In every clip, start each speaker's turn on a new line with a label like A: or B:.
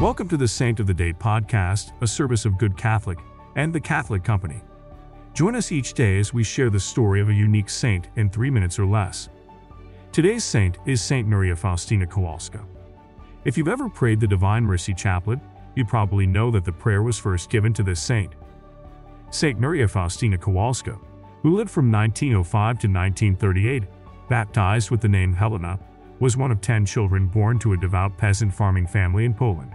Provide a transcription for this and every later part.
A: Welcome to the Saint of the Day podcast, a service of Good Catholic and the Catholic Company. Join us each day as we share the story of a unique saint in three minutes or less. Today's saint is Saint Maria Faustina Kowalska. If you've ever prayed the Divine Mercy Chaplet, you probably know that the prayer was first given to this saint. Saint Maria Faustina Kowalska, who lived from 1905 to 1938, baptized with the name Helena, was one of 10 children born to a devout peasant farming family in Poland.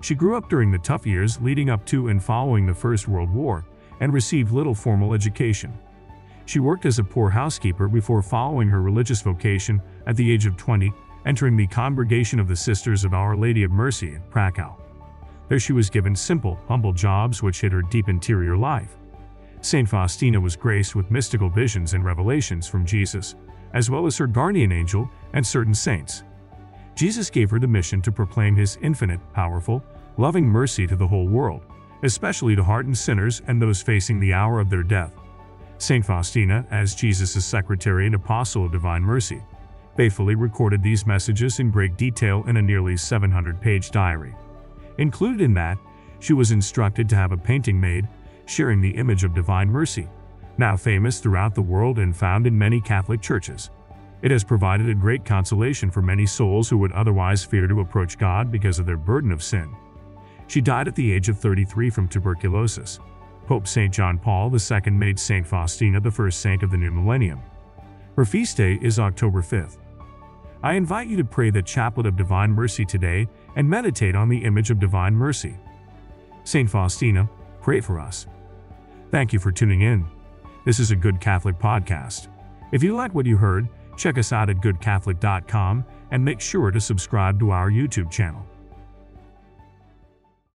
A: She grew up during the tough years leading up to and following the First World War and received little formal education. She worked as a poor housekeeper before following her religious vocation at the age of 20, entering the Congregation of the Sisters of Our Lady of Mercy in Krakow. There she was given simple, humble jobs which hid her deep interior life. St. Faustina was graced with mystical visions and revelations from Jesus, as well as her guardian angel and certain saints. Jesus gave her the mission to proclaim his infinite, powerful, loving mercy to the whole world, especially to hardened sinners and those facing the hour of their death. St. Faustina, as Jesus' secretary and apostle of divine mercy, faithfully recorded these messages in great detail in a nearly 700 page diary. Included in that, she was instructed to have a painting made sharing the image of divine mercy, now famous throughout the world and found in many Catholic churches. It has provided a great consolation for many souls who would otherwise fear to approach God because of their burden of sin. She died at the age of 33 from tuberculosis. Pope St. John Paul II made St. Faustina the first saint of the new millennium. Her feast day is October 5th. I invite you to pray the Chaplet of Divine Mercy today and meditate on the image of Divine Mercy. St. Faustina, pray for us. Thank you for tuning in. This is a Good Catholic podcast. If you like what you heard, check us out at goodcatholic.com and make sure to subscribe to our YouTube channel.